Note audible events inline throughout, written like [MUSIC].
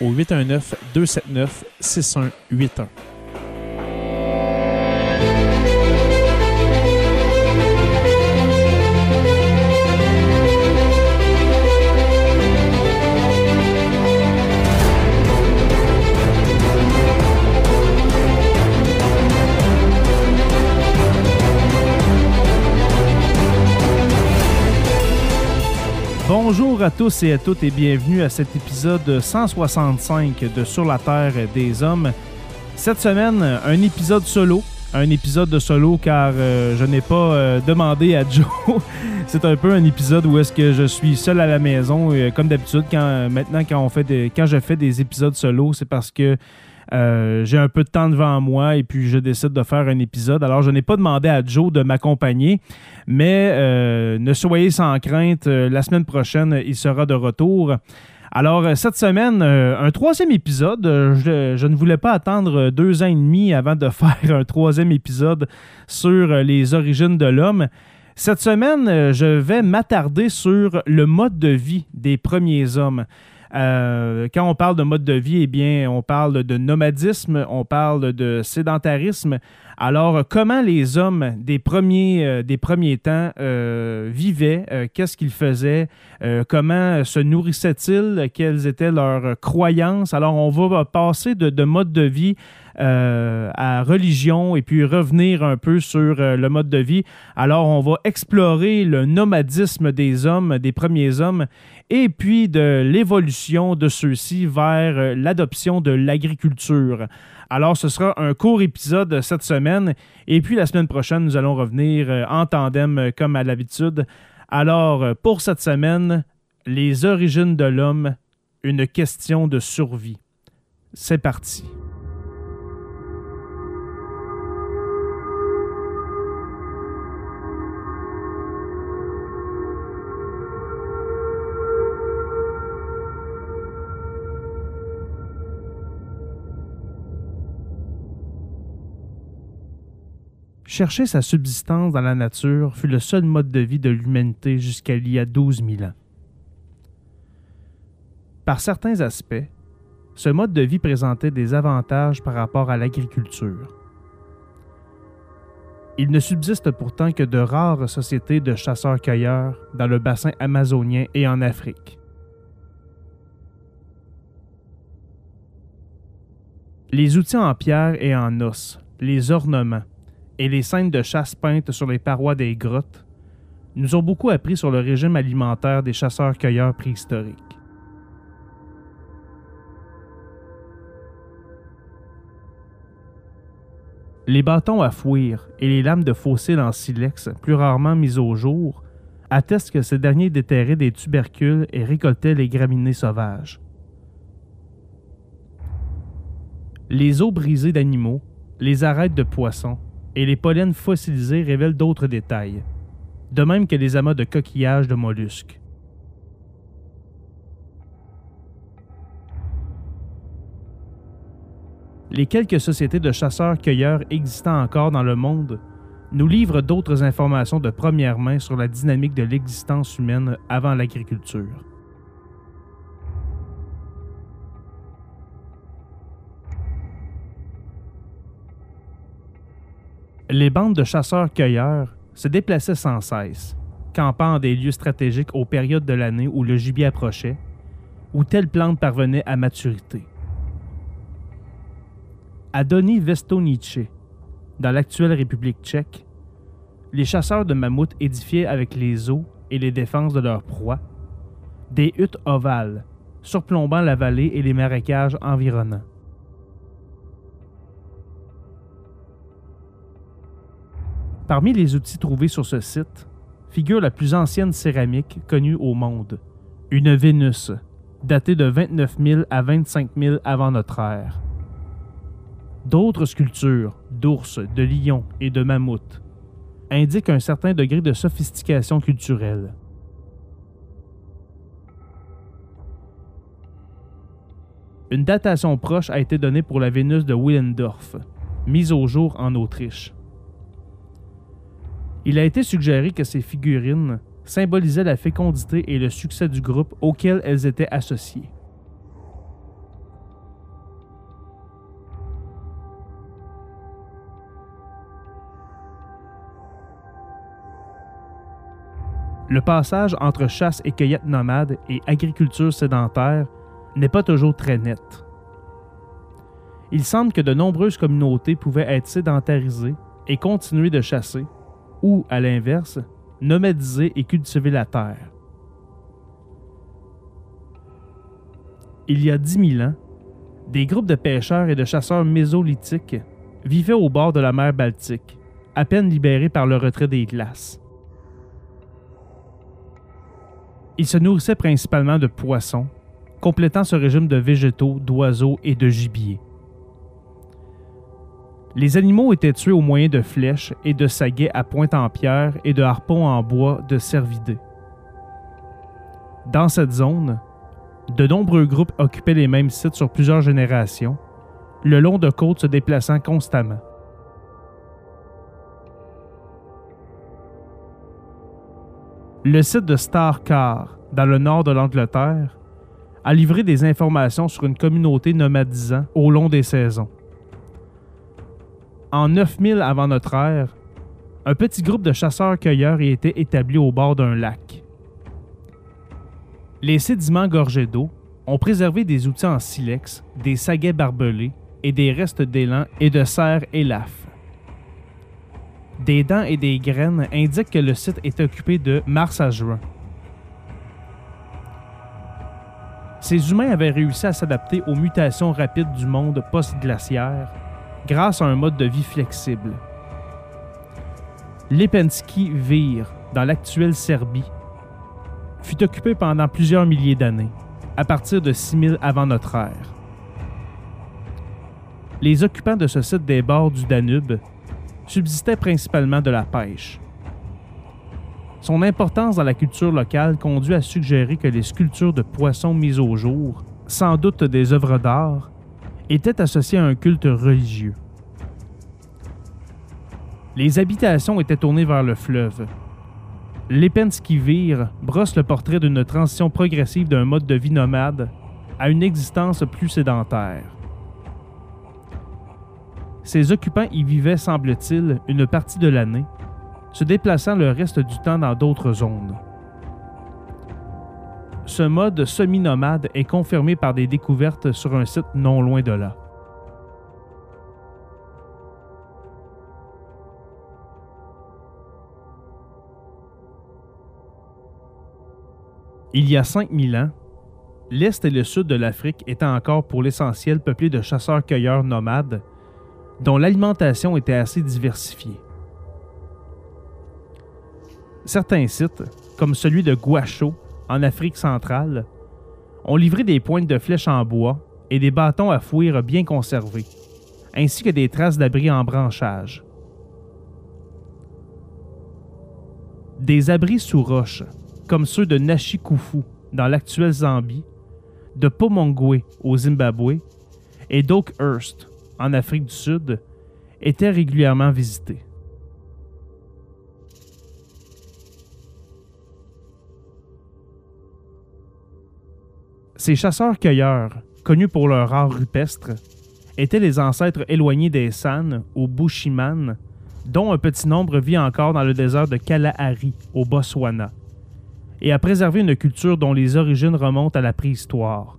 au 819 Bonjour à tous et à toutes et bienvenue à cet épisode 165 de Sur la Terre des Hommes. Cette semaine, un épisode solo. Un épisode de solo car euh, je n'ai pas euh, demandé à Joe. [LAUGHS] C'est un peu un épisode où est-ce que je suis seul à la maison. Et, comme d'habitude, quand maintenant quand on fait quand je fais des épisodes solo, c'est parce que euh, j'ai un peu de temps devant moi et puis je décide de faire un épisode. Alors, je n'ai pas demandé à Joe de m'accompagner, mais euh, ne soyez sans crainte, euh, la semaine prochaine, il sera de retour. Alors, cette semaine, un troisième épisode. Je, je, ne voulais pas attendre deux ans et demi avant de [LAUGHS] faire un troisième épisode sur les origines de l'homme. Cette semaine, je vais m'attarder sur le mode de vie des premiers hommes. Euh, quand on parle de mode de vie, eh bien, on parle de nomadisme, on parle de sédentarisme. Alors, comment les hommes des premiers, euh, des premiers temps euh, vivaient, qu'est-ce qu'ils faisaient, comment se nourrissaient-ils, quelles étaient leurs croyances? Alors, on va passer de, de mode de vie à religion et puis revenir un peu sur le mode de vie. Alors, on va explorer le nomadisme des hommes, des premiers hommes, et puis de l'évolution de ceux-ci vers euh, l'adoption de l'agriculture. Alors, ce sera un court épisode cette semaine. Et puis, la semaine prochaine, nous allons revenir euh, en tandem euh, comme à l'habitude. Alors, pour cette semaine, les origines de l'homme, une question de survie. C'est parti. Chercher sa subsistance dans la nature fut le seul mode de vie de l'humanité jusqu'à il y a 12 000 ans. Par certains aspects, ce mode de vie présentait des avantages par rapport à l'agriculture. Il ne subsiste pourtant que de rares sociétés de chasseurs-cueilleurs dans le bassin amazonien et en Afrique. Les outils en pierre et en os, les ornements, et les scènes de chasse peintes sur les parois des grottes nous ont beaucoup appris sur le régime alimentaire des chasseurs-cueilleurs préhistoriques. Les bâtons à fouir et les lames de fossiles en silex, plus rarement mises au jour, attestent que ces derniers déterraient des tubercules et récoltaient les graminées sauvages. Les os brisés d'animaux, les arêtes de poissons, et les pollens fossilisés révèlent d'autres détails, de même que les amas de coquillages de mollusques. les quelques sociétés de chasseurs-cueilleurs existant encore dans le monde nous livrent d'autres informations de première main sur la dynamique de l'existence humaine avant l'agriculture. Les bandes de chasseurs-cueilleurs se déplaçaient sans cesse, campant des lieux stratégiques aux périodes de l'année où le gibier approchait, où telle plante parvenait à maturité. À Doni Vestonice, dans l'actuelle République tchèque, les chasseurs de mammouths édifiaient avec les os et les défenses de leur proie des huttes ovales, surplombant la vallée et les marécages environnants. Parmi les outils trouvés sur ce site figure la plus ancienne céramique connue au monde, une Vénus, datée de 29 000 à 25 000 avant notre ère. D'autres sculptures, d'ours, de lions et de mammouths, indiquent un certain degré de sophistication culturelle. Une datation proche a été donnée pour la Vénus de Willendorf, mise au jour en Autriche. Il a été suggéré que ces figurines symbolisaient la fécondité et le succès du groupe auquel elles étaient associées. Le passage entre chasse et cueillette nomade et agriculture sédentaire n'est pas toujours très net. Il semble que de nombreuses communautés pouvaient être sédentarisées et continuer de chasser, ou, à l'inverse, nomadiser et cultiver la terre. Il y a 10 000 ans, des groupes de pêcheurs et de chasseurs mésolithiques vivaient au bord de la mer Baltique, à peine libérés par le retrait des glaces. Ils se nourrissaient principalement de poissons, complétant ce régime de végétaux, d'oiseaux et de gibier. Les animaux étaient tués au moyen de flèches et de saguets à pointe en pierre et de harpons en bois de cervidés. Dans cette zone, de nombreux groupes occupaient les mêmes sites sur plusieurs générations, le long de côtes se déplaçant constamment. Le site de Starcar, dans le nord de l'Angleterre, a livré des informations sur une communauté nomadisant au long des saisons. En 9000 avant notre ère, un petit groupe de chasseurs-cueilleurs y était établi au bord d'un lac. Les sédiments gorgés d'eau ont préservé des outils en silex, des saguets barbelés et des restes d'élan et de cerfs et lafes des dents et des graines indiquent que le site est occupé de mars à juin. Ces humains avaient réussi à s'adapter aux mutations rapides du monde post-glaciaire grâce à un mode de vie flexible. Lepensky Vir, dans l'actuelle Serbie, fut occupé pendant plusieurs milliers d'années, à partir de 6000 avant notre ère. Les occupants de ce site des bords du Danube subsistait principalement de la pêche. Son importance dans la culture locale conduit à suggérer que les sculptures de poissons mises au jour, sans doute des œuvres d'art, étaient associées à un culte religieux. Les habitations étaient tournées vers le fleuve. L'Epenskivir brosse le portrait d'une transition progressive d'un mode de vie nomade à une existence plus sédentaire. Ses occupants y vivaient, semble-t-il, une partie de l'année, se déplaçant le reste du temps dans d'autres zones. Ce mode semi-nomade est confirmé par des découvertes sur un site non loin de là. Il y a 5000 ans, l'Est et le Sud de l'Afrique étaient encore pour l'essentiel peuplés de chasseurs-cueilleurs nomades dont l'alimentation était assez diversifiée. Certains sites, comme celui de Guacho, en Afrique centrale, ont livré des pointes de flèches en bois et des bâtons à fouir bien conservés, ainsi que des traces d'abris en branchage. Des abris sous roche, comme ceux de Nashikufu dans l'actuelle Zambie, de Pomongwe au Zimbabwe et d'Oakhurst en Afrique du Sud, étaient régulièrement visités. Ces chasseurs-cueilleurs, connus pour leur art rupestre, étaient les ancêtres éloignés des San ou Bushiman, dont un petit nombre vit encore dans le désert de Kalahari, au Botswana, et a préservé une culture dont les origines remontent à la préhistoire,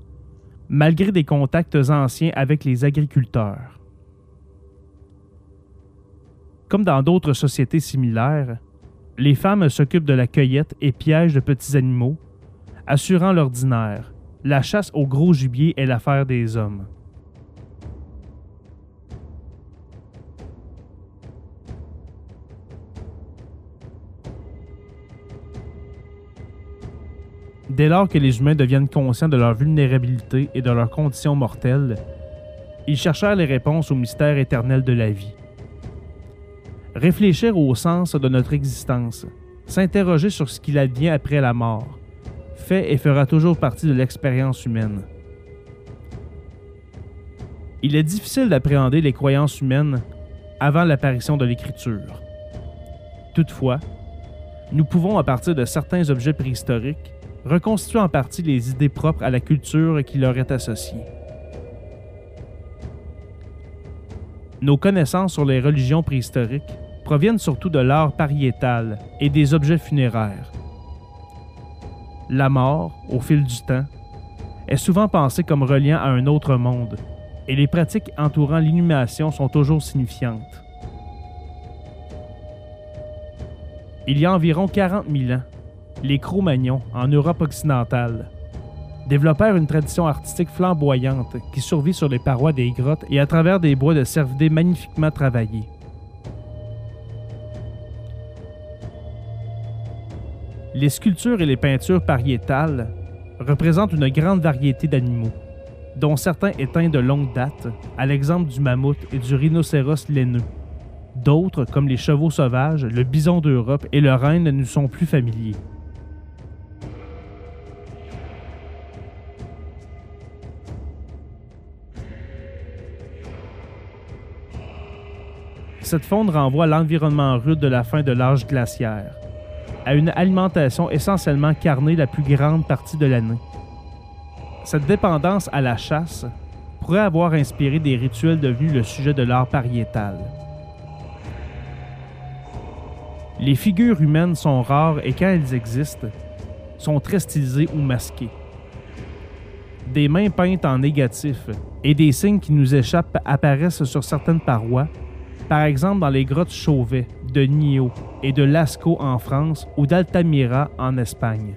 malgré des contacts anciens avec les agriculteurs. Comme dans d'autres sociétés similaires, les femmes s'occupent de la cueillette et piègent de petits animaux, assurant l'ordinaire. La chasse au gros gibier est l'affaire des hommes. Dès lors que les humains deviennent conscients de leur vulnérabilité et de leurs conditions mortelles, ils cherchèrent les réponses au mystère éternel de la vie. Réfléchir au sens de notre existence, s'interroger sur ce qu'il advient après la mort, fait et fera toujours partie de l'expérience humaine. Il est difficile d'appréhender les croyances humaines avant l'apparition de l'écriture. Toutefois, nous pouvons, à partir de certains objets préhistoriques, reconstitue en partie les idées propres à la culture qui leur est associée. Nos connaissances sur les religions préhistoriques proviennent surtout de l'art pariétal et des objets funéraires. La mort, au fil du temps, est souvent pensée comme reliant à un autre monde, et les pratiques entourant l'inhumation sont toujours signifiantes. Il y a environ 40 000 ans, les Cro-Magnons, en Europe occidentale, développèrent une tradition artistique flamboyante qui survit sur les parois des grottes et à travers des bois de cervidés magnifiquement travaillés. Les sculptures et les peintures pariétales représentent une grande variété d'animaux, dont certains éteints de longue date, à l'exemple du mammouth et du rhinocéros laineux. D'autres, comme les chevaux sauvages, le bison d'Europe et le renne, nous sont plus familiers. Cette fonte renvoie à l'environnement rude de la fin de l'âge glaciaire, à une alimentation essentiellement carnée la plus grande partie de l'année. Cette dépendance à la chasse pourrait avoir inspiré des rituels devenus le sujet de l'art pariétal. Les figures humaines sont rares et quand elles existent, sont très stylisées ou masquées. Des mains peintes en négatif et des signes qui nous échappent apparaissent sur certaines parois par exemple dans les grottes Chauvet, de Nio et de Lascaux en France ou d'Altamira en Espagne.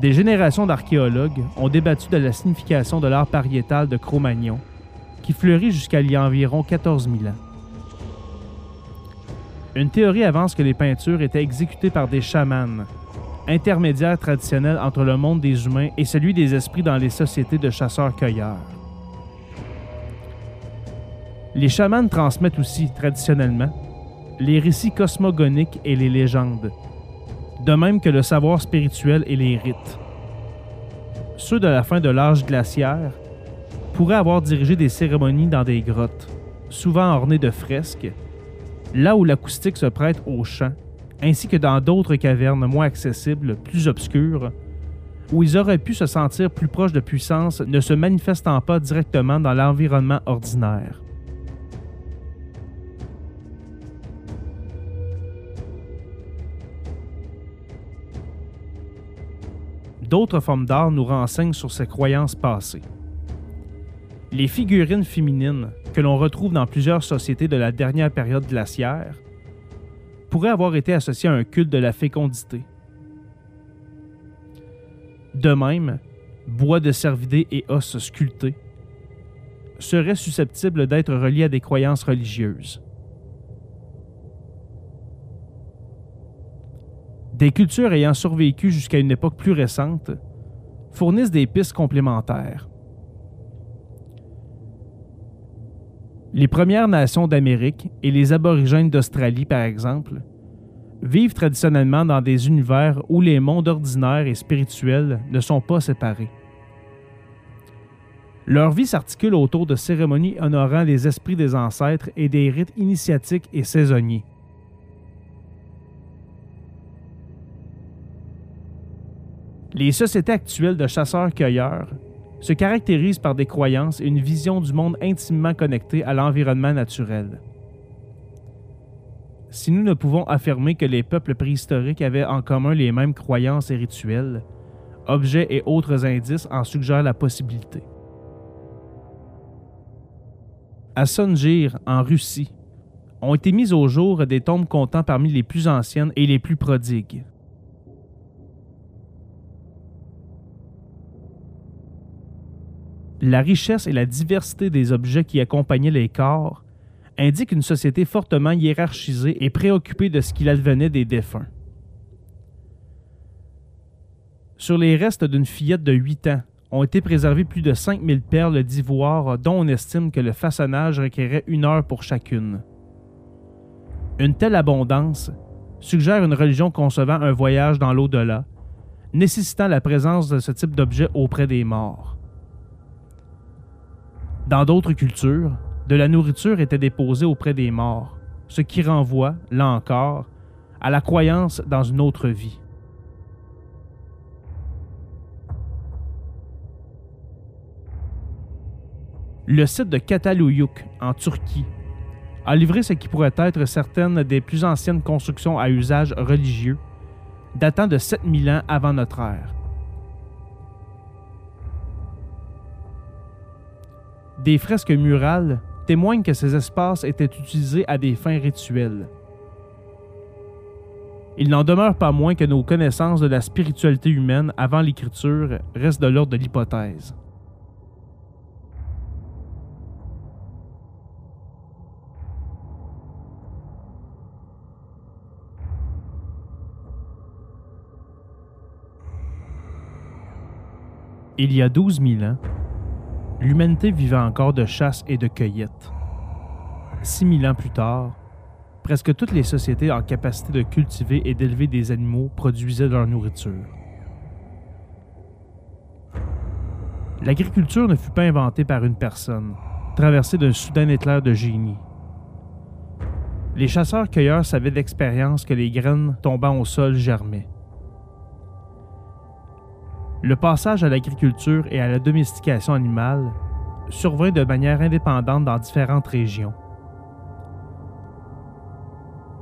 Des générations d'archéologues ont débattu de la signification de l'art pariétal de Cro-Magnon, qui fleurit jusqu'à il y a environ 14 000 ans. Une théorie avance que les peintures étaient exécutées par des chamans, intermédiaire traditionnel entre le monde des humains et celui des esprits dans les sociétés de chasseurs-cueilleurs. Les chamans transmettent aussi, traditionnellement, les récits cosmogoniques et les légendes, de même que le savoir spirituel et les rites. Ceux de la fin de l'âge glaciaire pourraient avoir dirigé des cérémonies dans des grottes, souvent ornées de fresques, là où l'acoustique se prête au chant ainsi que dans d'autres cavernes moins accessibles, plus obscures, où ils auraient pu se sentir plus proches de puissance ne se manifestant pas directement dans l'environnement ordinaire. D'autres formes d'art nous renseignent sur ces croyances passées. Les figurines féminines, que l'on retrouve dans plusieurs sociétés de la dernière période glaciaire, pourrait avoir été associé à un culte de la fécondité. De même, bois de cervidés et os sculptés seraient susceptibles d'être reliés à des croyances religieuses. Des cultures ayant survécu jusqu'à une époque plus récente fournissent des pistes complémentaires. Les Premières Nations d'Amérique et les Aborigènes d'Australie, par exemple, vivent traditionnellement dans des univers où les mondes ordinaires et spirituels ne sont pas séparés. Leur vie s'articule autour de cérémonies honorant les esprits des ancêtres et des rites initiatiques et saisonniers. Les sociétés actuelles de chasseurs-cueilleurs se caractérisent par des croyances et une vision du monde intimement connecté à l'environnement naturel. Si nous ne pouvons affirmer que les peuples préhistoriques avaient en commun les mêmes croyances et rituels, objets et autres indices en suggèrent la possibilité. À Songir, en Russie, ont été mises au jour des tombes comptant parmi les plus anciennes et les plus prodigues. La richesse et la diversité des objets qui accompagnaient les corps indiquent une société fortement hiérarchisée et préoccupée de ce qu'il advenait des défunts. Sur les restes d'une fillette de 8 ans ont été préservées plus de 5000 perles d'ivoire dont on estime que le façonnage requérait une heure pour chacune. Une telle abondance suggère une religion concevant un voyage dans l'au-delà, nécessitant la présence de ce type d'objet auprès des morts. Dans d'autres cultures, de la nourriture était déposée auprès des morts, ce qui renvoie, là encore, à la croyance dans une autre vie. Le site de Kataluyuk, en Turquie, a livré ce qui pourrait être certaines des plus anciennes constructions à usage religieux, datant de 7000 ans avant notre ère. Des fresques murales témoignent que ces espaces étaient utilisés à des fins rituelles. Il n'en demeure pas moins que nos connaissances de la spiritualité humaine avant l'écriture restent de l'ordre de l'hypothèse. Il y a 12 000 ans, l'humanité vivait encore de chasse et de cueillette. 6000 ans plus tard, presque toutes les sociétés en capacité de cultiver et d'élever des animaux produisaient leur nourriture. L'agriculture ne fut pas inventée par une personne, traversée d'un soudain éclair de génie. Les chasseurs-cueilleurs savaient d'expérience que les graines tombant au sol germaient. Le passage à l'agriculture et à la domestication animale survint de manière indépendante dans différentes régions.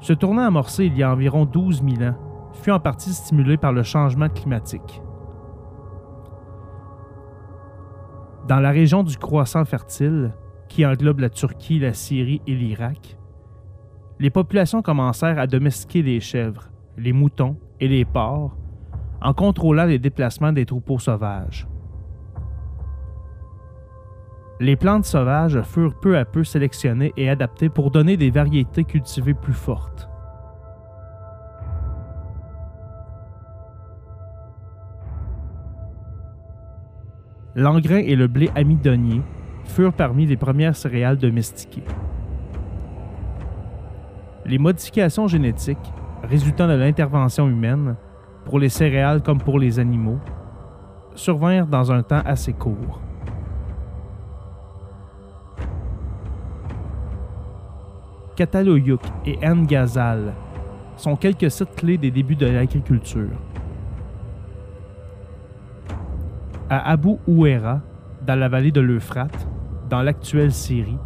Ce tournant amorcé il y a environ 12 000 ans fut en partie stimulé par le changement climatique. Dans la région du croissant fertile, qui englobe la Turquie, la Syrie et l'Irak, les populations commencèrent à domestiquer les chèvres, les moutons et les porcs en contrôlant les déplacements des troupeaux sauvages. Les plantes sauvages furent peu à peu sélectionnées et adaptées pour donner des variétés cultivées plus fortes. L'engrais et le blé amidonnier furent parmi les premières céréales domestiquées. Les modifications génétiques résultant de l'intervention humaine pour les céréales comme pour les animaux, survinrent dans un temps assez court. Kataloyuk et Ngazal sont quelques sites clés des débuts de l'agriculture. À Abu Ouera, dans la vallée de l'Euphrate, dans l'actuelle Syrie,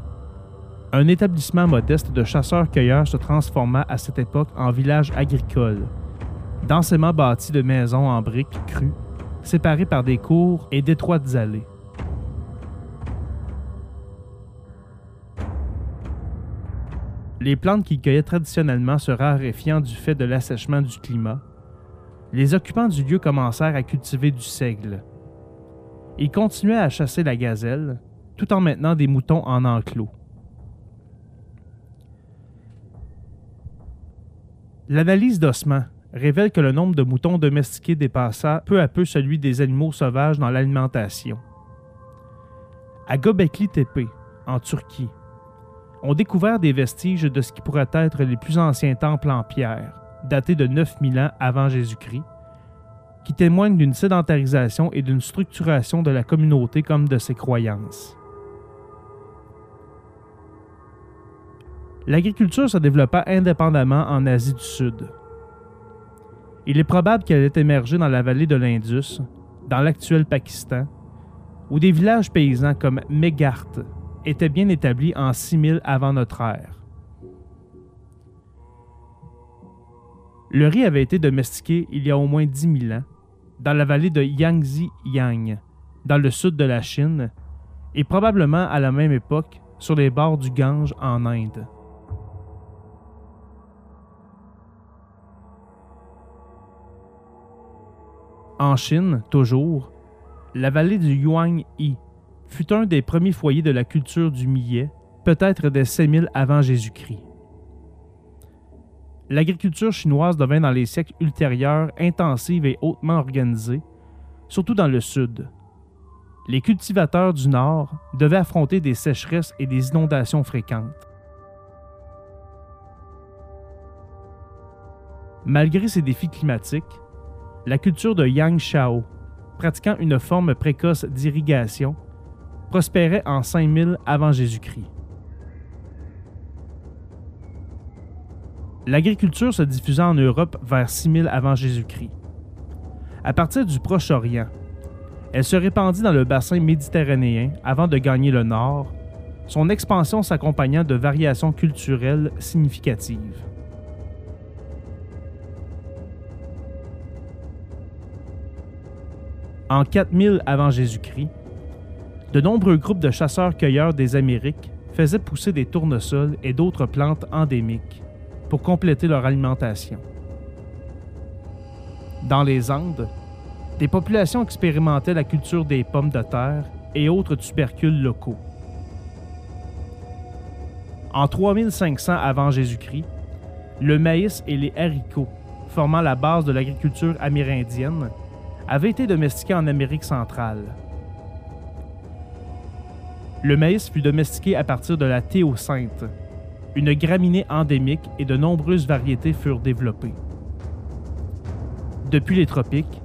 un établissement modeste de chasseurs-cueilleurs se transforma à cette époque en village agricole densément bâti de maisons en briques crues, séparées par des cours et d'étroites allées. Les plantes qu'ils cueillaient traditionnellement se raréfiant du fait de l'assèchement du climat, les occupants du lieu commencèrent à cultiver du seigle. Ils continuaient à chasser la gazelle, tout en maintenant des moutons en enclos. L'analyse d'ossements révèle que le nombre de moutons domestiqués dépassa peu à peu celui des animaux sauvages dans l'alimentation. À Göbekli Tepe, en Turquie, on découvert des vestiges de ce qui pourrait être les plus anciens temples en pierre, daté de 9000 ans avant Jésus-Christ, qui témoignent d'une sédentarisation et d'une structuration de la communauté comme de ses croyances. L'agriculture se développa indépendamment en Asie du Sud. Il est probable qu'elle ait émergé dans la vallée de l'Indus, dans l'actuel Pakistan, où des villages paysans comme Megarth étaient bien établis en 6000 avant notre ère. Le riz avait été domestiqué il y a au moins 10 000 ans dans la vallée de Yangtze-Yang, dans le sud de la Chine, et probablement à la même époque sur les bords du Gange en Inde. En Chine, toujours, la vallée du Yuan-Yi fut un des premiers foyers de la culture du millet, peut-être des 5000 avant Jésus-Christ. L'agriculture chinoise devint dans les siècles ultérieurs intensive et hautement organisée, surtout dans le sud. Les cultivateurs du nord devaient affronter des sécheresses et des inondations fréquentes. Malgré ces défis climatiques, la culture de Yang Shao, pratiquant une forme précoce d'irrigation, prospérait en 5000 avant Jésus-Christ. L'agriculture se diffusa en Europe vers 6000 avant Jésus-Christ. À partir du Proche-Orient, elle se répandit dans le bassin méditerranéen avant de gagner le nord, son expansion s'accompagnant de variations culturelles significatives. En 4000 avant Jésus-Christ, de nombreux groupes de chasseurs-cueilleurs des Amériques faisaient pousser des tournesols et d'autres plantes endémiques pour compléter leur alimentation. Dans les Andes, des populations expérimentaient la culture des pommes de terre et autres tubercules locaux. En 3500 avant Jésus-Christ, le maïs et les haricots, formant la base de l'agriculture amérindienne, avait été domestiqué en Amérique centrale. Le maïs fut domestiqué à partir de la théocinthe, une graminée endémique et de nombreuses variétés furent développées. Depuis les tropiques,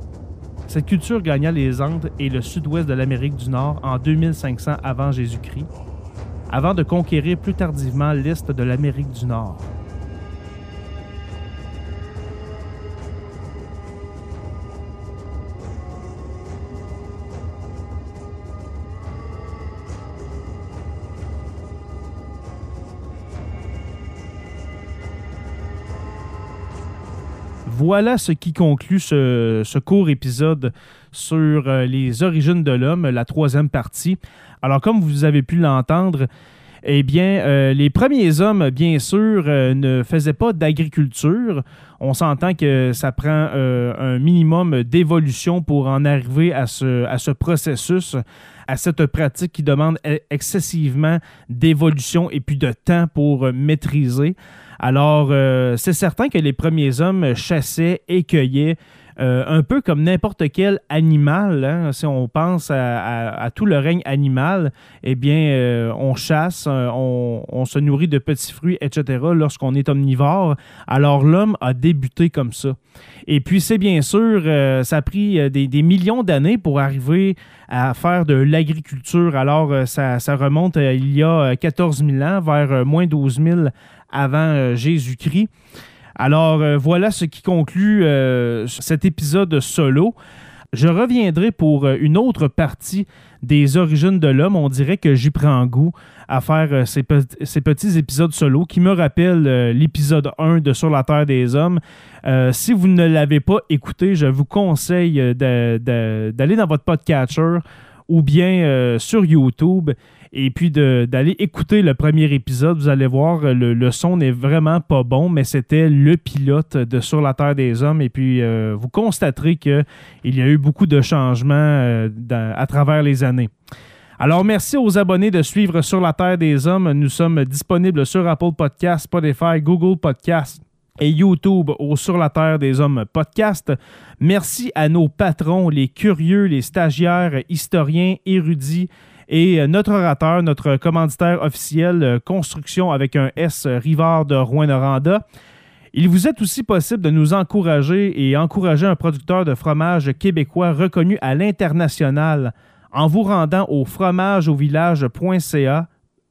cette culture gagna les Andes et le sud-ouest de l'Amérique du Nord en 2500 avant Jésus-Christ, avant de conquérir plus tardivement l'est de l'Amérique du Nord. Voilà ce qui conclut ce, court épisode sur euh, les origines de l'homme, la troisième partie. Alors, comme vous avez pu l'entendre, eh bien, euh, les premiers hommes, bien sûr, euh, ne faisaient pas d'agriculture. On s'entend que ça prend un minimum d'évolution pour en arriver à ce, à ce processus, à cette pratique qui demande e-, excessivement d'évolution et puis de temps pour maîtriser. Alors, euh, c'est certain que les premiers hommes chassaient et cueillaient euh, un peu comme n'importe quel animal. Hein. Si on pense à, tout le règne animal, eh bien, euh, on chasse, on, se nourrit de petits fruits, etc. lorsqu'on est omnivore. Alors, l'homme a débuté comme ça. Et puis, c'est bien sûr, ça a pris des, millions d'années pour arriver à faire de l'agriculture. Alors, ça, ça, remonte il y a 14 000 ans, vers moins 12 000 avant euh, Jésus-Christ. Alors euh, voilà ce qui conclut euh, cet épisode solo. Je reviendrai pour une autre partie des origines de l'homme. On dirait que j'y prends goût à faire ces, petits épisodes solo qui me rappellent l'épisode 1 de Sur la Terre des Hommes. si vous ne l'avez pas écouté, je vous conseille d'aller dans votre podcatcher ou bien sur YouTube et puis d'aller écouter le premier épisode. Vous allez voir, le, son n'est vraiment pas bon, mais c'était le pilote de Sur la Terre des Hommes. Et puis, euh, vous constaterez qu'il y a eu beaucoup de changements euh, à travers les années. Alors, merci aux abonnés de suivre Sur la Terre des Hommes. Nous sommes disponibles sur Apple Podcasts, Spotify, Google Podcasts et YouTube au Sur la Terre des Hommes podcast. Merci à nos patrons, les curieux, les stagiaires, historiens, érudits, et notre orateur, notre commanditaire officiel, euh, Construction avec un S, Rivard de Rouen-Noranda. Il vous est aussi possible de nous encourager et encourager un producteur de fromage québécois reconnu à l'international en vous rendant au fromageauvillage.ca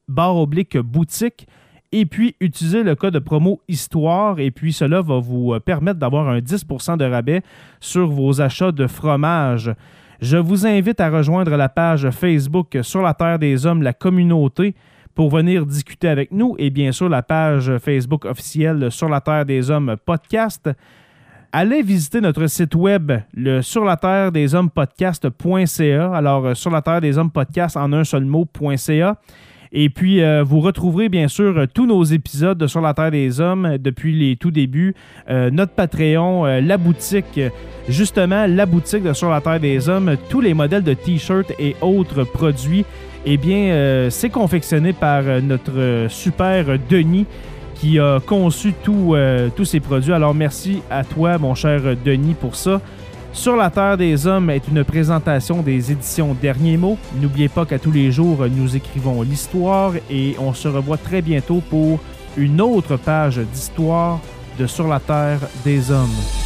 barre oblique boutique et puis utiliser le code promo Histoire et puis cela va vous permettre d'avoir un 10% de rabais sur vos achats de fromage. Je vous invite à rejoindre la page Facebook Sur la Terre des Hommes, la communauté pour venir discuter avec nous et bien sûr la page Facebook officielle Sur la Terre des Hommes podcast. Allez visiter notre site web, le sur la terre des hommes podcast.ca. Alors, euh, sur la terre des hommes podcast en un seul mot.ca. Et puis, euh, vous retrouverez bien sûr tous nos épisodes de Sur la Terre des Hommes depuis les tout débuts, euh, notre Patreon, la boutique, justement la boutique de Sur la Terre des Hommes, tous les modèles de t-shirts et autres produits eh bien, euh, c'est confectionné par euh, notre euh, super Denis qui a conçu tous ces produits. Alors, merci à toi, mon cher Denis, pour ça. Sur la Terre des Hommes est une présentation des éditions Derniers mots. N'oubliez pas qu'à tous les jours, nous écrivons l'histoire et on se revoit très bientôt pour une autre page d'histoire de Sur la Terre des Hommes.